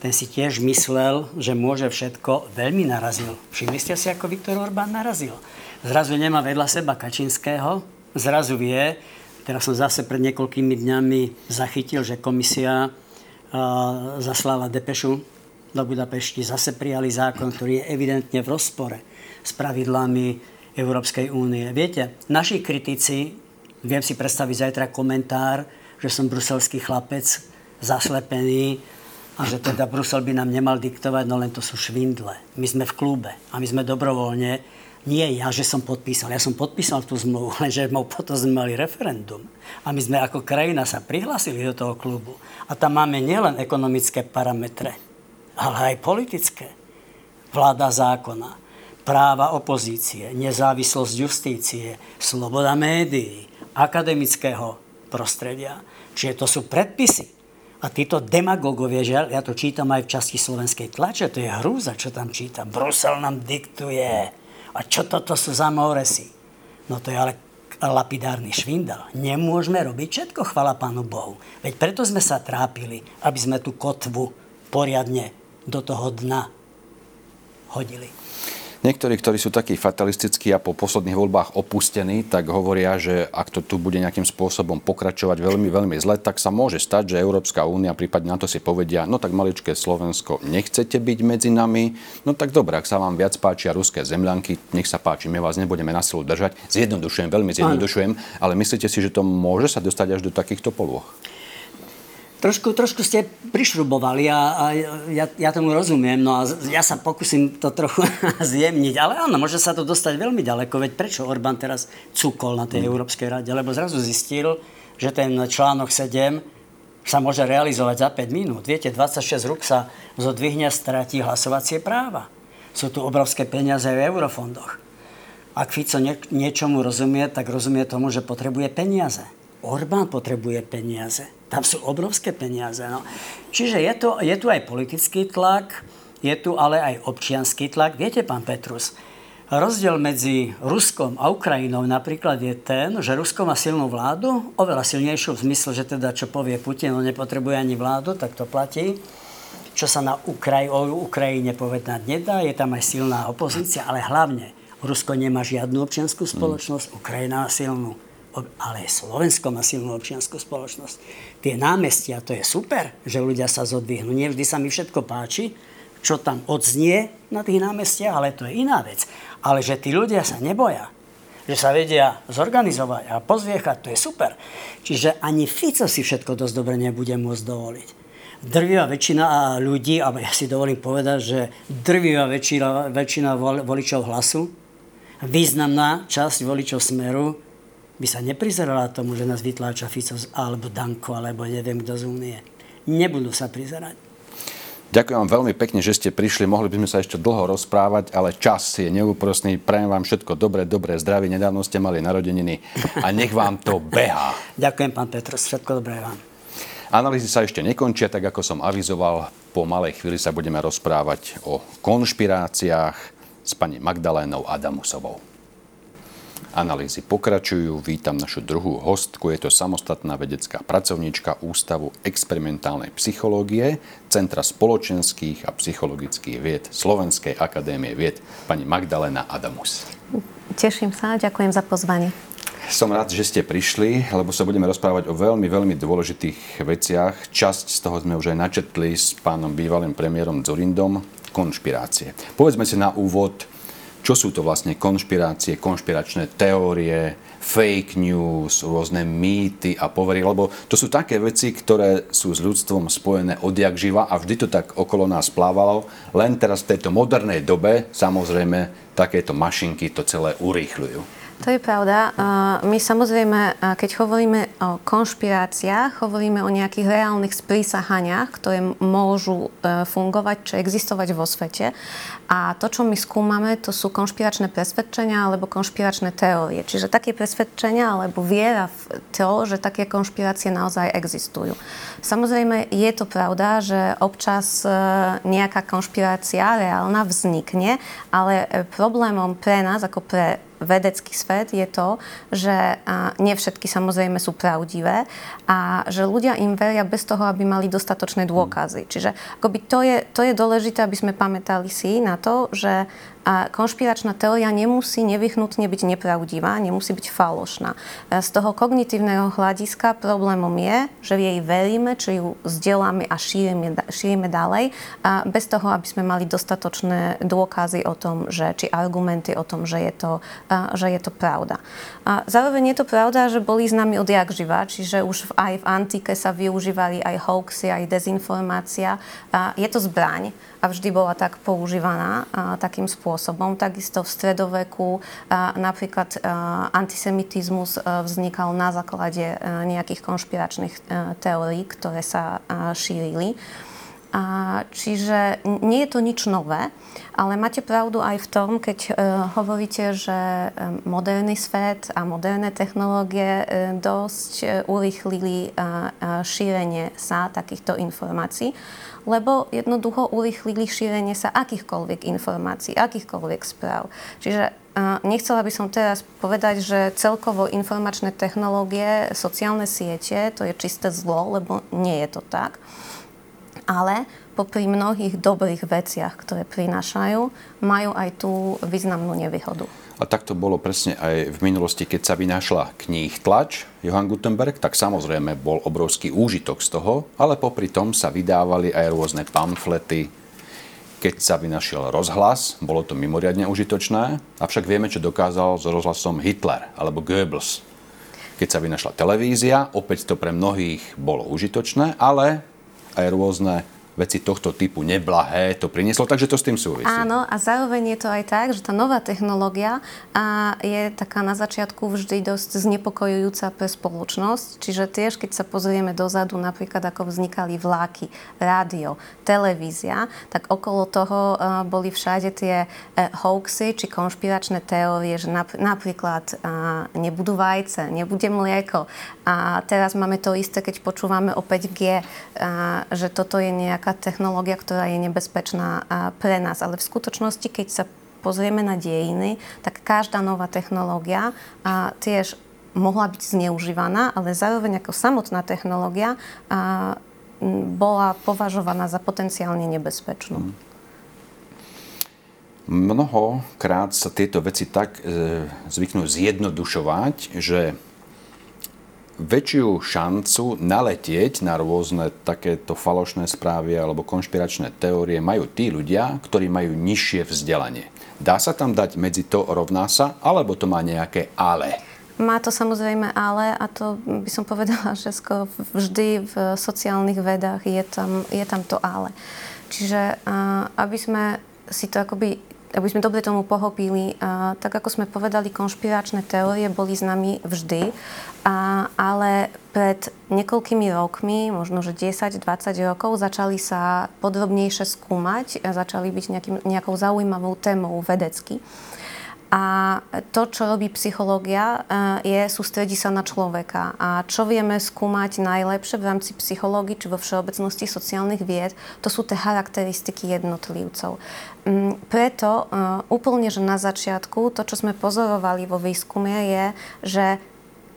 ten si tiež myslel, že môže všetko, veľmi narazil. Všimli ste si, ako Viktor Orbán narazil. Zrazu nemá vedľa seba Kačinského, zrazu vie, teraz som zase pred niekoľkými dňami zachytil, že komisia uh, zaslala depešu do Budapešti, zase prijali zákon, ktorý je evidentne v rozpore s pravidlami Európskej únie. Viete, naši kritici, viem si predstaviť zajtra komentár, že som bruselský chlapec, zaslepený, a že teda Brusel by nám nemal diktovať, no len to sú švindle. My sme v klube a my sme dobrovoľne, nie ja, že som podpísal, ja som podpísal tú zmluvu, lenže potom sme mali referendum. A my sme ako krajina sa prihlásili do toho klubu. A tam máme nielen ekonomické parametre, ale aj politické. Vláda zákona, práva opozície, nezávislosť justície, sloboda médií, akademického prostredia. Čiže to sú predpisy. A títo demagogovia, že ja to čítam aj v časti slovenskej tlače, to je hrúza, čo tam čítam. Brusel nám diktuje. A čo toto sú za moresy? No to je ale lapidárny švindel. Nemôžeme robiť všetko, chvala Pánu Bohu. Veď preto sme sa trápili, aby sme tú kotvu poriadne do toho dna hodili. Niektorí, ktorí sú takí fatalistickí a po posledných voľbách opustení, tak hovoria, že ak to tu bude nejakým spôsobom pokračovať veľmi, veľmi zle, tak sa môže stať, že Európska únia prípadne na to si povedia, no tak maličké Slovensko, nechcete byť medzi nami, no tak dobre, ak sa vám viac páčia ruské zemľanky, nech sa páči, my vás nebudeme na silu držať. Zjednodušujem, veľmi zjednodušujem, ale myslíte si, že to môže sa dostať až do takýchto polôch? Trošku, trošku ste prišrubovali a, a ja, ja tomu rozumiem, no a ja sa pokúsim to trochu zjemniť, ale áno, môže sa to dostať veľmi ďaleko, veď prečo Orbán teraz cukol na tej mm. Európskej rade, lebo zrazu zistil, že ten článok 7 sa môže realizovať za 5 minút. Viete, 26 rúk sa zodvihne a stratí hlasovacie práva. Sú tu obrovské peniaze v eurofondoch. Ak Fico nie, niečomu rozumie, tak rozumie tomu, že potrebuje peniaze. Orbán potrebuje peniaze. Tam sú obrovské peniaze. No. Čiže je tu, je tu aj politický tlak, je tu ale aj občianský tlak. Viete, pán Petrus, rozdiel medzi Ruskom a Ukrajinou napríklad je ten, že Rusko má silnú vládu, oveľa silnejšiu v zmysle, že teda čo povie Putin, on nepotrebuje ani vládu, tak to platí. Čo sa na Ukraj- o Ukrajine povedať nedá, je tam aj silná opozícia, ale hlavne Rusko nemá žiadnu občianskú spoločnosť, Ukrajina silnú ale Slovensko má silnú občianskú spoločnosť. Tie námestia, to je super, že ľudia sa zodvihnú. Nie sa mi všetko páči, čo tam odznie na tých námestiach, ale to je iná vec. Ale že tí ľudia sa neboja, že sa vedia zorganizovať a pozviechať, to je super. Čiže ani Fico si všetko dosť dobre nebude môcť dovoliť. Drvivá väčšina ľudí, a ja si dovolím povedať, že drvivá väčšina, väčšina voličov hlasu, významná časť voličov Smeru by sa neprizerala tomu, že nás vytláča Fico alebo Danko, alebo neviem kto z únie. Nebudú sa prizerať. Ďakujem vám veľmi pekne, že ste prišli. Mohli by sme sa ešte dlho rozprávať, ale čas je neúprostný. Prajem vám všetko dobré, dobré zdraví. Nedávno ste mali narodeniny a nech vám to beha. Ďakujem, pán Petrus. Všetko dobré vám. Analýzy sa ešte nekončia, tak ako som avizoval, po malej chvíli sa budeme rozprávať o konšpiráciách s pani Magdalénou Adamusovou. Analýzy pokračujú. Vítam našu druhú hostku. Je to samostatná vedecká pracovníčka Ústavu experimentálnej psychológie, Centra spoločenských a psychologických vied Slovenskej akadémie vied, pani Magdalena Adamus. Teším sa, ďakujem za pozvanie. Som rád, že ste prišli, lebo sa budeme rozprávať o veľmi, veľmi dôležitých veciach. Časť z toho sme už aj načetli s pánom bývalým premiérom Zorindom, konšpirácie. Povedzme si na úvod, čo sú to vlastne konšpirácie, konšpiračné teórie, fake news, rôzne mýty a povery, lebo to sú také veci, ktoré sú s ľudstvom spojené odjak živa a vždy to tak okolo nás plávalo, len teraz v tejto modernej dobe samozrejme takéto mašinky to celé urýchľujú. To je pravda. My samozrejme, keď hovoríme o konšpiráciách, hovoríme o nejakých reálnych sprísahaniach, ktoré môžu e, fungovať či existovať vo svete. A to, čo my skúmame, to sú konšpiračné presvedčenia alebo konšpiračné teórie. Čiže také presvedčenia alebo viera v to, že také konšpirácie naozaj existujú. Samozrejme, je to pravda, že občas e, nejaká konšpirácia reálna vznikne, ale e, problémom pre nás ako pre vedecký svet je to, že nie všetky samozrejme sú pravdivé a že ľudia im veria bez toho, aby mali dostatočné dôkazy. Čiže akoby to je, to je dôležité, aby sme pamätali si na to, že a konšpiračná teória nemusí nevyhnutne byť nepravdivá, nemusí byť falošná. Z toho kognitívneho hľadiska problémom je, že jej veríme, či ju vzdeláme a šírime, šírime ďalej, bez toho, aby sme mali dostatočné dôkazy o tom, že, či argumenty o tom, že je to, že je to pravda. A zároveň je to pravda, že boli s nami odjak živa, čiže už aj v antike sa využívali aj hoaxy, aj dezinformácia. A je to zbraň a vždy bola tak používaná takým spôsobom. Takisto v stredoveku napríklad antisemitizmus a, vznikal na základe a, nejakých konšpiračných a, teórií, ktoré sa šírili. A, čiže nie je to nič nové, ale máte pravdu aj v tom, keď uh, hovoríte, že um, moderný svet a moderné technológie uh, dosť uh, urýchlili uh, uh, šírenie sa takýchto informácií, lebo jednoducho urýchlili šírenie sa akýchkoľvek informácií, akýchkoľvek správ. Čiže uh, nechcela by som teraz povedať, že celkovo informačné technológie, sociálne siete, to je čisté zlo, lebo nie je to tak ale popri mnohých dobrých veciach, ktoré prinášajú, majú aj tú významnú nevýhodu. A tak to bolo presne aj v minulosti, keď sa vynášla kníh tlač Johann Gutenberg, tak samozrejme bol obrovský úžitok z toho, ale popri tom sa vydávali aj rôzne pamflety, keď sa vynašiel rozhlas, bolo to mimoriadne užitočné, avšak vieme, čo dokázal s rozhlasom Hitler alebo Goebbels. Keď sa vynašla televízia, opäť to pre mnohých bolo užitočné, ale aj rôzne veci tohto typu neblahé to prinieslo, takže to s tým súvisí. Áno, a zároveň je to aj tak, že tá nová technológia a je taká na začiatku vždy dosť znepokojujúca pre spoločnosť. Čiže tiež, keď sa pozrieme dozadu, napríklad ako vznikali vláky, rádio, televízia, tak okolo toho uh, boli všade tie uh, hoaxy či konšpiračné teórie, že nap- napríklad uh, nebudú vajce, nebude mlieko. A teraz máme to isté, keď počúvame o 5G, uh, že toto je nejak nejaká technológia, ktorá je nebezpečná pre nás. Ale v skutočnosti, keď sa pozrieme na dejiny, tak každá nová technológia a tiež mohla byť zneužívaná, ale zároveň ako samotná technológia a, bola považovaná za potenciálne nebezpečnú. Mm. Mnohokrát sa tieto veci tak e, zvyknú zjednodušovať, že väčšiu šancu naletieť na rôzne takéto falošné správy alebo konšpiračné teórie majú tí ľudia, ktorí majú nižšie vzdelanie. Dá sa tam dať medzi to rovná sa, alebo to má nejaké ale? Má to samozrejme ale a to by som povedala, že vždy v sociálnych vedách je tam, je tam to ale. Čiže aby sme si to akoby aby sme dobre tomu pohopili, tak ako sme povedali, konšpiračné teórie boli s nami vždy, ale pred niekoľkými rokmi, možno že 10-20 rokov, začali sa podrobnejšie skúmať, a začali byť nejakým, nejakou zaujímavou témou vedecky. A to, čo robí psychológia, eh, je sústredí sa na človeka. A čo vieme skúmať najlepšie v rámci psychológie či vo všeobecnosti sociálnych vied, to sú tie charakteristiky jednotlivcov. Mm, preto eh, úplne, že na začiatku to, čo sme pozorovali vo výskume, je, že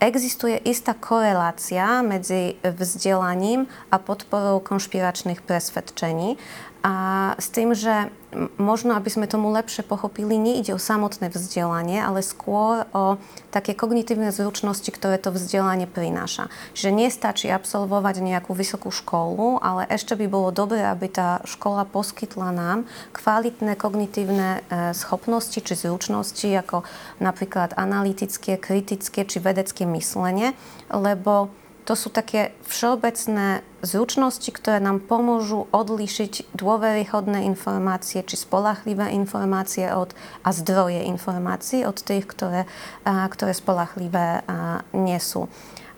existuje istá korelácia medzi vzdelaním a podporou konšpiračných presvedčení. A s tým, že možno, aby sme tomu lepšie pochopili, nejde o samotné vzdelanie, ale skôr o také kognitívne zručnosti, ktoré to vzdelanie prináša. Čiže nestačí absolvovať nejakú vysokú školu, ale ešte by bolo dobré, aby tá škola poskytla nám kvalitné kognitívne e, schopnosti či zručnosti, ako napríklad analytické, kritické či vedecké myslenie, lebo to sú také všeobecné zručnosti, ktoré nám pomôžu odlíšiť dôveryhodné informácie či spolahlivé informácie od, a zdroje informácií od tých, ktoré, a, ktoré spolahlivé a, nie sú.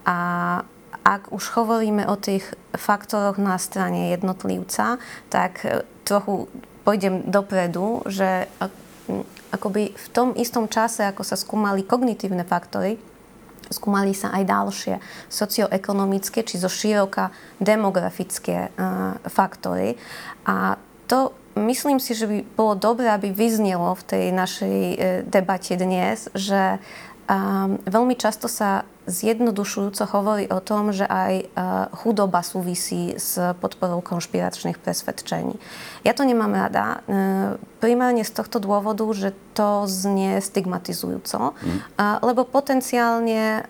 A ak už hovoríme o tých faktoroch na strane jednotlivca, tak e, trochu pôjdem dopredu, že akoby v tom istom čase, ako sa skúmali kognitívne faktory, skúmali sa aj ďalšie socioekonomické, či zo široka demografické uh, faktory. A to myslím si, že by bolo dobré, aby vyznelo v tej našej uh, debate dnes, že um, veľmi často sa zjednodušujúco hovorí o tom, že aj e, chudoba súvisí s podporou konšpiračných presvedčení. Ja to nemám rada, e, primárne z tohto dôvodu, že to znie stigmatizujúco, mm. lebo potenciálne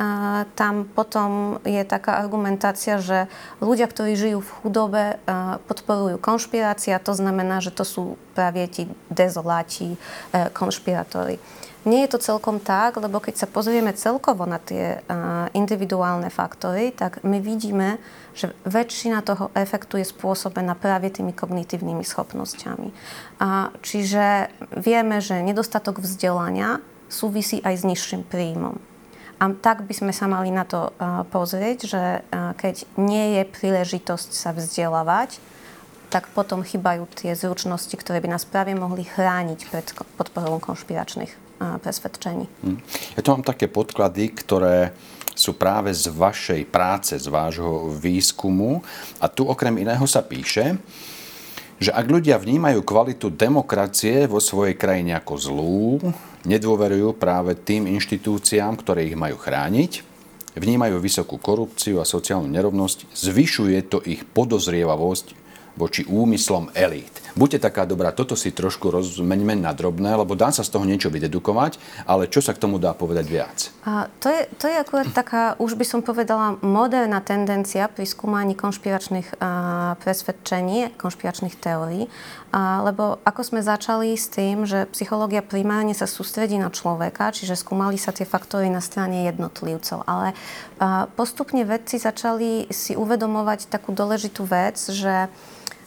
tam potom je taká argumentácia, že ľudia, ktorí žijú v chudobe, podporujú konšpirácia, to znamená, že to sú práve tí dezoláti, e, konšpirátori. Nie je to celkom tak, lebo keď sa pozrieme celkovo na tie individuálne faktory, tak my vidíme, že väčšina toho efektu je spôsobená práve tými kognitívnymi schopnosťami. Čiže vieme, že nedostatok vzdelania súvisí aj s nižším príjmom. A tak by sme sa mali na to pozrieť, že keď nie je príležitosť sa vzdelávať, tak potom chýbajú tie zručnosti, ktoré by nás práve mohli chrániť pred podporou konšpiračných presvedčení. Hm. Ja tu mám také podklady, ktoré sú práve z vašej práce, z vášho výskumu. A tu okrem iného sa píše, že ak ľudia vnímajú kvalitu demokracie vo svojej krajine ako zlú, nedôverujú práve tým inštitúciám, ktoré ich majú chrániť, vnímajú vysokú korupciu a sociálnu nerovnosť, zvyšuje to ich podozrievavosť voči úmyslom elít. Buďte taká dobrá, toto si trošku rozmeňme na drobné, lebo dá sa z toho niečo vydedukovať, ale čo sa k tomu dá povedať viac? A to, je, to je akurát taká, už by som povedala, moderná tendencia pri skúmaní konšpiračných a, presvedčení, konšpiračných teórií. A, lebo ako sme začali s tým, že psychológia primárne sa sústredí na človeka, čiže skúmali sa tie faktory na strane jednotlivcov. Ale a, postupne vedci začali si uvedomovať takú dôležitú vec, že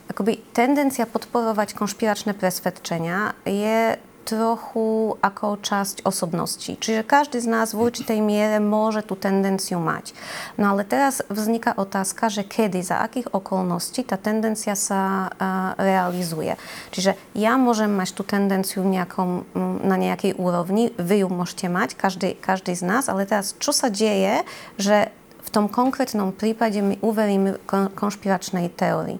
akoby tendencia podporovať konšpiračné presvedčenia je trochu ako časť osobnosti. Čiže každý z nás v určitej miere môže tú tendenciu mať. No ale teraz vzniká otázka, že kedy, za akých okolností tá tendencia sa uh, realizuje. Čiže ja môžem mať tú tendenciu nejakom, na nejakej úrovni, vy ju môžete mať, každý, každý z nás, ale teraz čo sa deje, že v tom konkrétnom prípade my uveríme konšpiračnej teórii.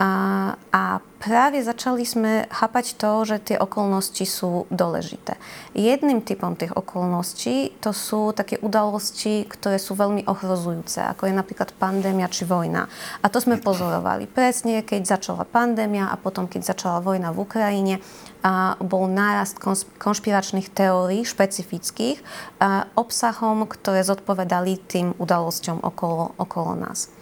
A, a práve začali sme chápať to, že tie okolnosti sú dôležité. Jedným typom tých okolností to sú také udalosti, ktoré sú veľmi ohrozujúce, ako je napríklad pandémia či vojna. A to sme pozorovali presne, keď začala pandémia a potom, keď začala vojna v Ukrajine, a bol nárast konšpiračných teórií špecifických a obsahom, ktoré zodpovedali tým udalosťom okolo, okolo nás.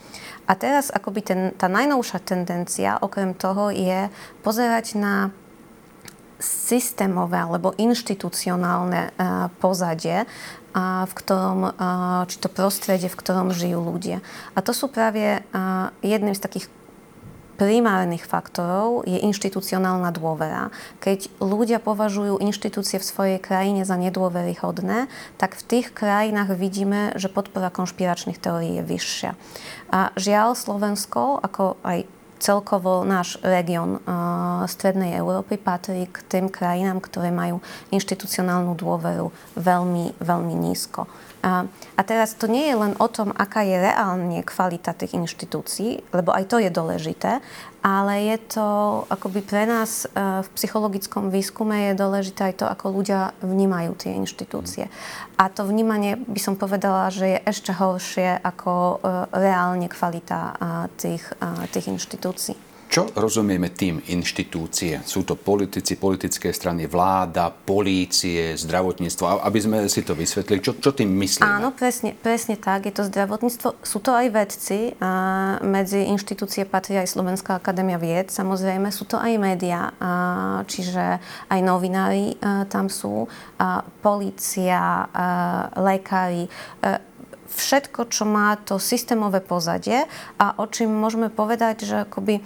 A teraz akoby ten, tá najnovšia tendencia okrem toho je pozerať na systémové alebo inštitucionálne uh, pozadie, v ktorom, uh, či to prostredie, v ktorom žijú ľudia. A to sú práve jedným z takých primárnych faktorov je inštitucionálna dôvera. Keď ľudia považujú inštitúcie v svojej krajine za nedôveryhodné, tak v tých krajinách vidíme, že podpora konšpiračných teórií je vyššia. A žiaľ, Slovensko, ako aj celkovo náš región uh, Strednej Európy patrí k tým krajinám, ktoré majú inštitucionálnu dôveru veľmi, veľmi nízko. A, a teraz to nie je len o tom, aká je reálne kvalita tých inštitúcií, lebo aj to je dôležité, ale je to akoby pre nás e, v psychologickom výskume je dôležité aj to, ako ľudia vnímajú tie inštitúcie. A to vnímanie by som povedala, že je ešte horšie ako e, reálne kvalita tých, tých inštitúcií. Čo rozumieme tým inštitúcie? Sú to politici, politické strany, vláda, polície, zdravotníctvo? Aby sme si to vysvetlili, čo, čo tým myslíme? Áno, presne, presne tak. Je to zdravotníctvo. Sú to aj vedci. A medzi inštitúcie patrí aj Slovenská akadémia vied. Samozrejme, sú to aj médiá, čiže aj novinári a, tam sú, a, polícia, a, lekári. A, všetko, čo má to systémové pozadie a o čím môžeme povedať, že akoby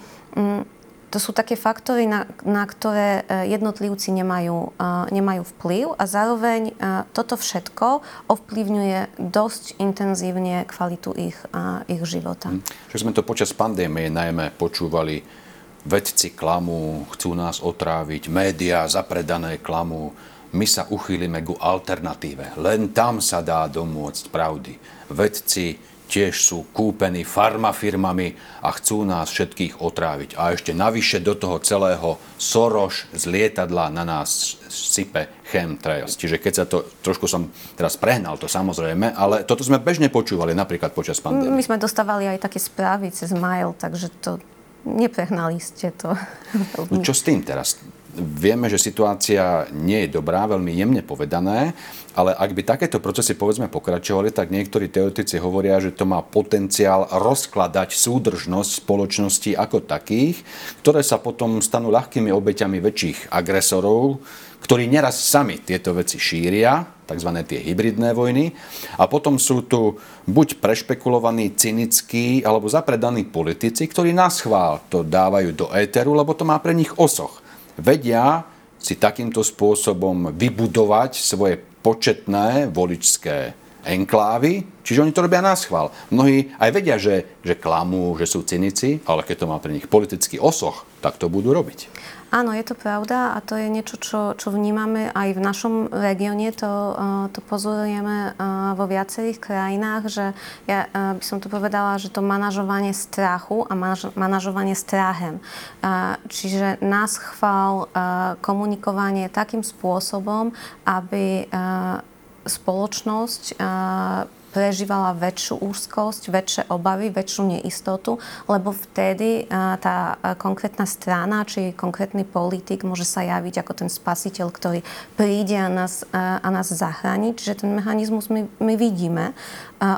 to sú také faktory, na, na ktoré e, jednotlivci nemajú, uh, nemajú vplyv a zároveň uh, toto všetko ovplyvňuje dosť intenzívne kvalitu ich, ich života. Hm. Že sme to počas pandémie najmä počúvali, vedci klamu, chcú nás otráviť, médiá zapredané klamu, my sa uchýlime ku alternatíve. Len tam sa dá domôcť pravdy. Vedci tiež sú kúpení farmafirmami a chcú nás všetkých otráviť. A ešte navyše do toho celého Soroš z lietadla na nás sype chemtrails. Čiže keď sa to, trošku som teraz prehnal to samozrejme, ale toto sme bežne počúvali napríklad počas pandémie. My sme dostávali aj také správy cez mail, takže to neprehnali ste to. No čo s tým teraz? Vieme, že situácia nie je dobrá, veľmi jemne povedané, ale ak by takéto procesy povedzme pokračovali, tak niektorí teoretici hovoria, že to má potenciál rozkladať súdržnosť spoločnosti ako takých, ktoré sa potom stanú ľahkými obeťami väčších agresorov, ktorí neraz sami tieto veci šíria, tzv. tie hybridné vojny, a potom sú tu buď prešpekulovaní, cynickí alebo zapredaní politici, ktorí nás chvál to dávajú do éteru, lebo to má pre nich osoch vedia si takýmto spôsobom vybudovať svoje početné voličské enklávy, čiže oni to robia na schvál. Mnohí aj vedia, že, že klamú, že sú cynici, ale keď to má pre nich politický osoch, tak to budú robiť. Áno, je to pravda a to je niečo, čo, čo vnímame aj v našom regióne, to, uh, to pozorujeme uh, vo viacerých krajinách, že ja uh, by som to povedala, že to manažovanie strachu a manaž, manažovanie stráhem. Čiže nás chvál komunikovanie takým spôsobom, aby spoločnosť prežívala väčšiu úzkosť, väčšie obavy, väčšiu neistotu, lebo vtedy tá konkrétna strana či konkrétny politik môže sa javiť ako ten spasiteľ, ktorý príde a nás, a nás zachráni. Čiže ten mechanizmus my, my vidíme,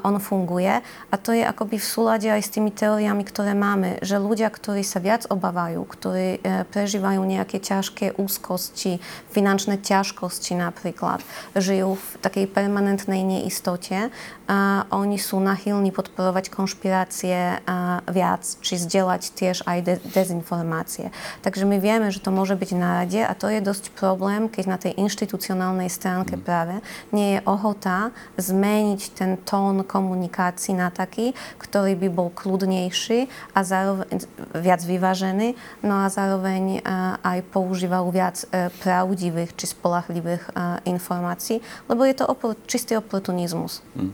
on funguje a to je akoby v súlade aj s tými teóriami, ktoré máme, že ľudia, ktorí sa viac obávajú, ktorí e, prežívajú nejaké ťažké úzkosti, finančné ťažkosti napríklad, žijú v takej permanentnej neistote, a oni sú nachylní podporovať konšpirácie viac, či zdieľať tiež aj de- dezinformácie. Takže my vieme, že to môže byť na rade a to je dosť problém, keď na tej inštitucionálnej stránke mm. práve nie je ohota zmeniť ten tón komunikácií na taký, ktorý by bol kľudnejší a zároveň viac vyvážený, no a zároveň aj používal viac e, pravdivých či spolahlivých informácií, lebo je to opor- čistý oportunizmus. Mm.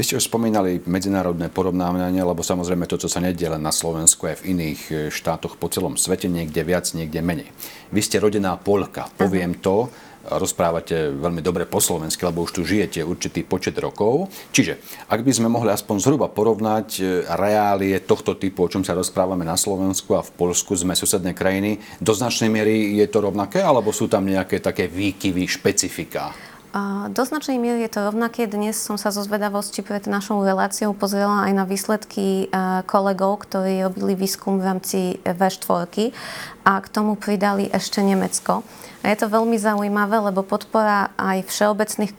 Vy ste už spomínali medzinárodné porovnávanie, lebo samozrejme to, čo sa nedie len na Slovensku, aj v iných e, štátoch po celom svete, niekde viac, niekde menej. Vy ste rodená Polka, poviem to, rozprávate veľmi dobre po slovensky, lebo už tu žijete určitý počet rokov. Čiže, ak by sme mohli aspoň zhruba porovnať e, reálie tohto typu, o čom sa rozprávame na Slovensku a v Polsku, sme susedné krajiny, do značnej miery je to rovnaké, alebo sú tam nejaké také výkyvy, špecifika? Do značnej miery je to rovnaké. Dnes som sa zo zvedavosti pred našou reláciou pozrela aj na výsledky kolegov, ktorí robili výskum v rámci V4 a k tomu pridali ešte Nemecko. A je to veľmi zaujímavé, lebo podpora aj všeobecných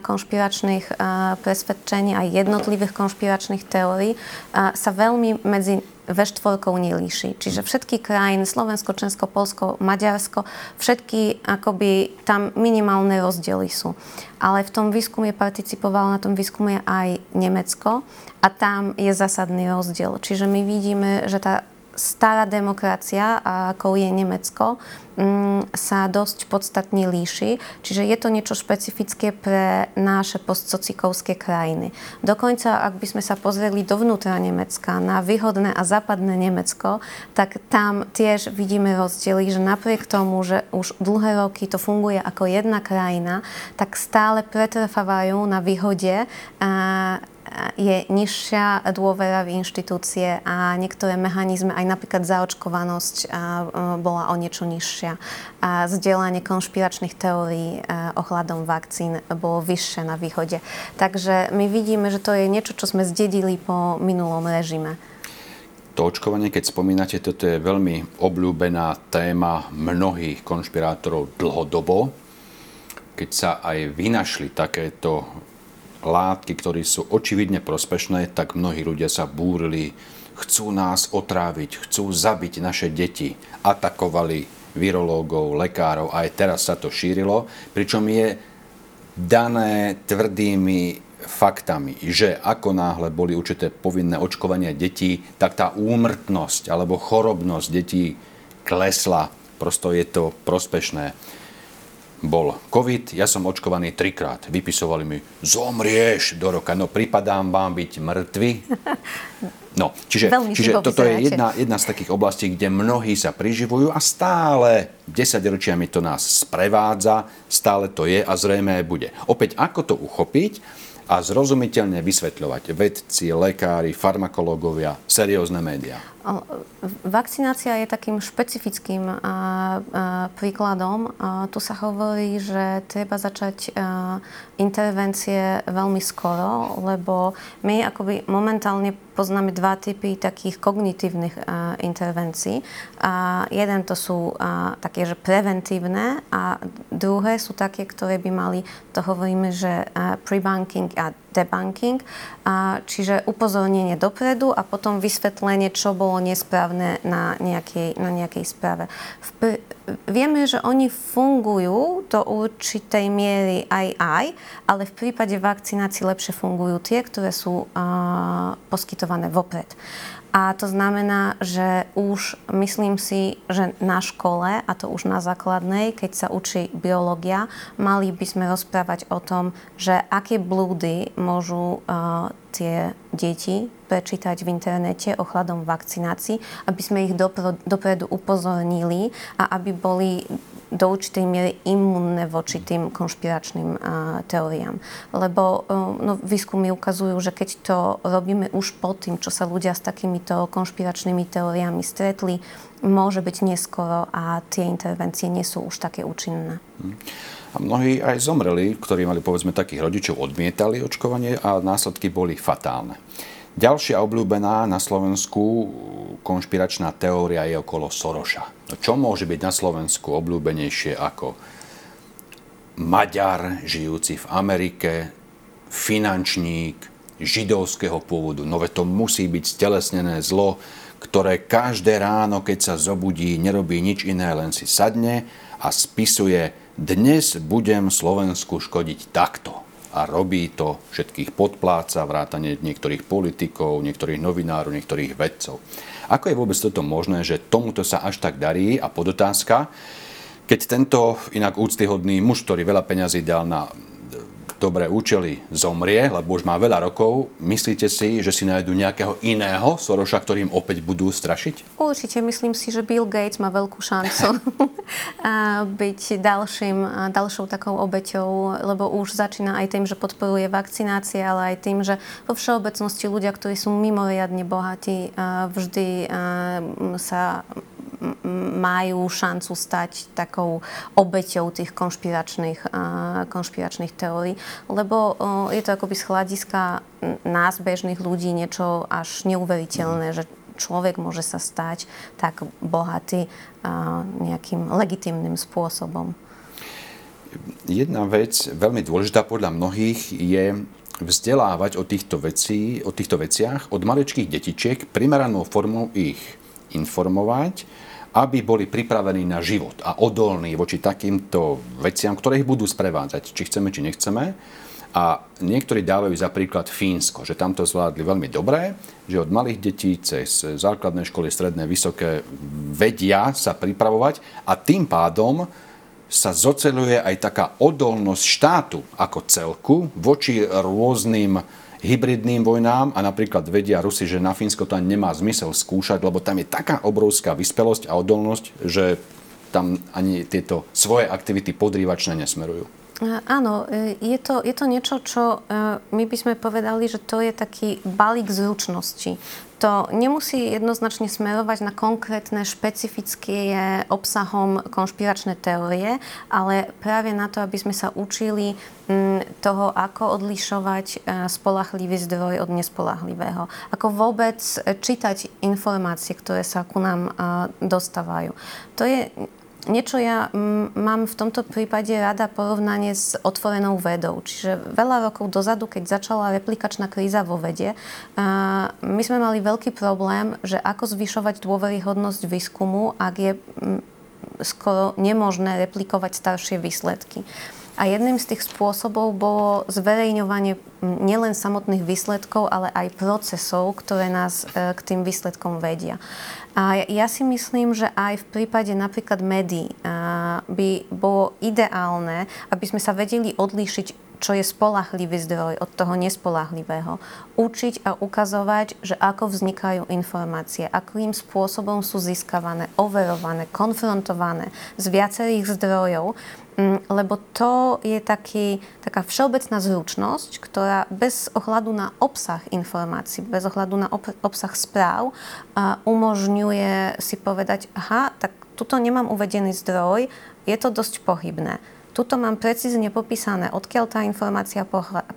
konšpiračných presvedčení, aj jednotlivých konšpiračných teórií sa veľmi medzi V4 nelíši. Čiže všetky krajiny, Slovensko, Česko, Polsko, Maďarsko, všetky akoby tam minimálne rozdiely sú. Ale v tom výskume participovalo na tom výskume aj Nemecko a tam je zásadný rozdiel. Čiže my vidíme, že tá stará demokracia, ako je Nemecko, mm, sa dosť podstatne líši. Čiže je to niečo špecifické pre naše postsocikovské krajiny. Dokonca, ak by sme sa pozreli dovnútra Nemecka, na výhodné a západné Nemecko, tak tam tiež vidíme rozdiely, že napriek tomu, že už dlhé roky to funguje ako jedna krajina, tak stále pretrvávajú na výhode je nižšia dôvera v inštitúcie a niektoré mechanizmy, aj napríklad zaočkovanosť bola o niečo nižšia. A zdieľanie konšpiračných teórií ohľadom vakcín bolo vyššie na výhode. Takže my vidíme, že to je niečo, čo sme zdedili po minulom režime. To očkovanie, keď spomínate, toto je veľmi obľúbená téma mnohých konšpirátorov dlhodobo. Keď sa aj vynašli takéto látky, ktoré sú očividne prospešné, tak mnohí ľudia sa búrili, chcú nás otráviť, chcú zabiť naše deti, atakovali virológov, lekárov, aj teraz sa to šírilo, pričom je dané tvrdými faktami, že ako náhle boli určité povinné očkovania detí, tak tá úmrtnosť alebo chorobnosť detí klesla. Prosto je to prospešné bol COVID, ja som očkovaný trikrát. Vypisovali mi, zomrieš do roka, no pripadám vám byť mŕtvy. No, čiže, čiže toto je jedna, jedna z takých oblastí, kde mnohí sa priživujú a stále 10 ročiami to nás sprevádza, stále to je a zrejme bude. Opäť, ako to uchopiť? a zrozumiteľne vysvetľovať vedci, lekári, farmakológovia, seriózne médiá? Vakcinácia je takým špecifickým a, a, príkladom. A tu sa hovorí, že treba začať intervencie veľmi skoro, lebo my akoby momentálne poznáme dva typy takých kognitívnych intervencií. A jeden to sú také, že preventívne a druhé sú také, ktoré by mali, to hovoríme, že pre-banking a debunking, a, čiže upozornenie dopredu a potom vysvetlenie, čo bolo nesprávne na nejakej, na nejakej správe. V, vieme, že oni fungujú do určitej miery aj aj, ale v prípade vakcinácií lepšie fungujú tie, ktoré sú a, poskytované vopred. A to znamená, že už myslím si, že na škole, a to už na základnej, keď sa učí biológia, mali by sme rozprávať o tom, že aké blúdy môžu uh, tie deti prečítať v internete ohľadom vakcinácií, aby sme ich dopredu upozornili a aby boli do určitej miery imunné voči tým konšpiračným uh, teóriám. Lebo uh, no, výskumy ukazujú, že keď to robíme už po tým, čo sa ľudia s takýmito konšpiračnými teóriami stretli, môže byť neskoro a tie intervencie nie sú už také účinné. A mnohí aj zomreli, ktorí mali povedzme takých rodičov, odmietali očkovanie a následky boli fatálne. Ďalšia obľúbená na Slovensku konšpiračná teória je okolo Soroša. No čo môže byť na Slovensku obľúbenejšie ako Maďar žijúci v Amerike, finančník židovského pôvodu. No to musí byť stelesnené zlo, ktoré každé ráno, keď sa zobudí, nerobí nič iné, len si sadne a spisuje dnes budem Slovensku škodiť takto a robí to, všetkých podpláca, vrátane niektorých politikov, niektorých novinárov, niektorých vedcov. Ako je vôbec toto možné, že tomuto sa až tak darí a podotázka, keď tento inak úctyhodný muž, ktorý veľa peňazí dal na dobré účely zomrie, lebo už má veľa rokov, myslíte si, že si nájdu nejakého iného Soroša, ktorým opäť budú strašiť? Určite, myslím si, že Bill Gates má veľkú šancu byť ďalším, ďalšou takou obeťou, lebo už začína aj tým, že podporuje vakcinácie, ale aj tým, že vo všeobecnosti ľudia, ktorí sú mimoriadne bohatí, vždy sa majú šancu stať takou obeťou tých konšpiračných, konšpiračných teórií. Lebo je to akoby z hľadiska nás, bežných ľudí, niečo až neuveriteľné, že človek môže sa stať tak bohatý nejakým legitimným spôsobom. Jedna vec, veľmi dôležitá podľa mnohých, je vzdelávať o týchto, vecí, o týchto veciach od maličkých detičiek, primeranou formou ich informovať, aby boli pripravení na život a odolní voči takýmto veciam, ktoré ich budú sprevádzať, či chceme, či nechceme. A niektorí dávajú za príklad Fínsko, že tam to zvládli veľmi dobre, že od malých detí cez základné školy, stredné, vysoké vedia sa pripravovať a tým pádom sa zoceluje aj taká odolnosť štátu ako celku voči rôznym hybridným vojnám a napríklad vedia Rusi, že na Fínsko ani nemá zmysel skúšať, lebo tam je taká obrovská vyspelosť a odolnosť, že tam ani tieto svoje aktivity podrývačne nesmerujú. Áno, e, je to, je to niečo, čo e, my by sme povedali, že to je taký balík zručností to nemusí jednoznačne smerovať na konkrétne špecifické obsahom konšpiračné teórie, ale práve na to, aby sme sa učili mm, toho, ako odlišovať e, spolahlivý zdroj od nespolahlivého. Ako vôbec čítať informácie, ktoré sa ku nám e, dostávajú. To je niečo ja mám v tomto prípade rada porovnanie s otvorenou vedou. Čiže veľa rokov dozadu, keď začala replikačná kríza vo vede, my sme mali veľký problém, že ako zvyšovať dôveryhodnosť výskumu, ak je skoro nemožné replikovať staršie výsledky. A jedným z tých spôsobov bolo zverejňovanie nielen samotných výsledkov, ale aj procesov, ktoré nás e, k tým výsledkom vedia. A ja si myslím, že aj v prípade napríklad médií by bolo ideálne, aby sme sa vedeli odlíšiť čo je spolahlivý zdroj od toho nespolahlivého. Učiť a ukazovať, že ako vznikajú informácie, akým spôsobom sú získavané, overované, konfrontované z viacerých zdrojov Mm, lebo to je taký, taká všeobecná zručnosť, ktorá bez ohľadu na obsah informácií, bez ohľadu na ob, obsah správ umožňuje si povedať, aha, tak tuto nemám uvedený zdroj, je to dosť pohybné. Tuto mám precízne popísané, odkiaľ tá informácia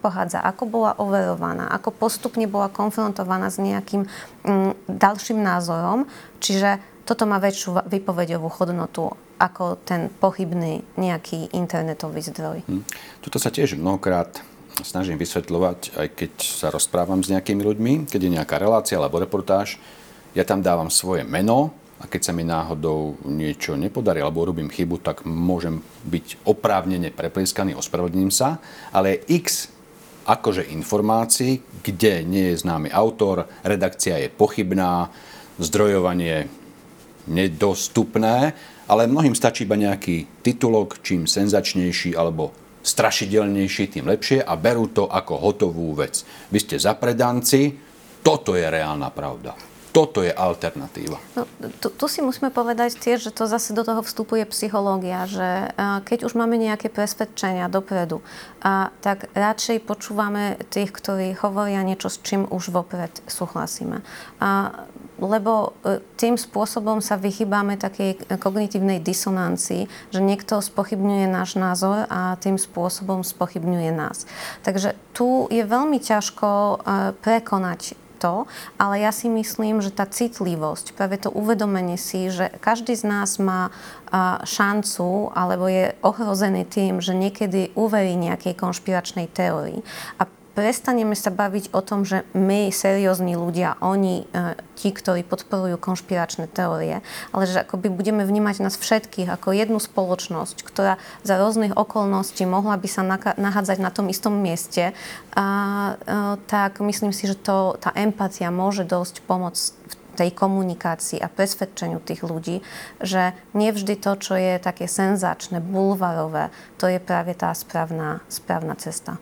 pochádza, ako bola overovaná, ako postupne bola konfrontovaná s nejakým mm, ďalším názorom. Čiže toto má väčšiu vypovedovú hodnotu ako ten pochybný nejaký internetový zdroj. Hm. Tuto sa tiež mnohokrát snažím vysvetľovať, aj keď sa rozprávam s nejakými ľuďmi, keď je nejaká relácia alebo reportáž, ja tam dávam svoje meno a keď sa mi náhodou niečo nepodarí alebo urobím chybu, tak môžem byť oprávnene preplieskaný, ospravedlním sa, ale x akože informácií, kde nie je známy autor, redakcia je pochybná, zdrojovanie nedostupné ale mnohým stačí iba nejaký titulok, čím senzačnejší alebo strašidelnejší, tým lepšie a berú to ako hotovú vec. Vy ste zapredanci, toto je reálna pravda toto je alternatíva. No, tu, tu si musíme povedať tiež, že to zase do toho vstupuje psychológia, že keď už máme nejaké presvedčenia dopredu, a, tak radšej počúvame tých, ktorí hovoria niečo, s čím už vopred súhlasíme. A, lebo e, tým spôsobom sa vychybáme takej kognitívnej disonancii, že niekto spochybňuje náš názor a tým spôsobom spochybňuje nás. Takže tu je veľmi ťažko e, prekonať to, ale ja si myslím, že tá citlivosť, práve to uvedomenie si, že každý z nás má šancu alebo je ohrozený tým, že niekedy uverí nejakej konšpiračnej teórii. A prestaneme sa baviť o tom, že my, seriózni ľudia, oni, e, tí, ktorí podporujú konšpiračné teórie, ale že akoby budeme vnímať nás všetkých ako jednu spoločnosť, ktorá za rôznych okolností mohla by sa nachádzať na tom istom mieste, a, e, tak myslím si, že to, tá empatia môže dosť pomôcť v tej komunikácii a presvedčeniu tých ľudí, že nevždy to, čo je také senzačné, bulvarové, to je práve tá správna, správna cesta.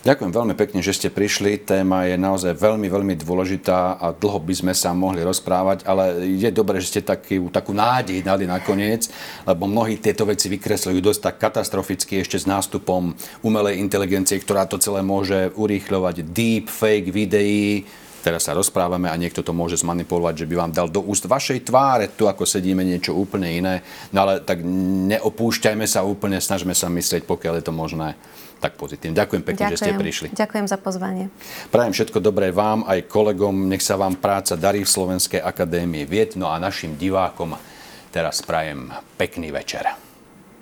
Ďakujem veľmi pekne, že ste prišli. Téma je naozaj veľmi, veľmi dôležitá a dlho by sme sa mohli rozprávať, ale je dobré, že ste taký, takú nádej dali nakoniec, lebo mnohí tieto veci vykresľujú dosť tak katastroficky ešte s nástupom umelej inteligencie, ktorá to celé môže urýchľovať. Deep fake videí, teraz sa rozprávame a niekto to môže zmanipulovať, že by vám dal do úst vašej tváre tu, ako sedíme, niečo úplne iné. No ale tak neopúšťajme sa úplne, snažme sa myslieť, pokiaľ je to možné tak pozitívne. Ďakujem pekne, Ďakujem. že ste prišli. Ďakujem za pozvanie. Prajem všetko dobré vám aj kolegom. Nech sa vám práca darí v Slovenskej akadémii vied. No a našim divákom teraz prajem pekný večer.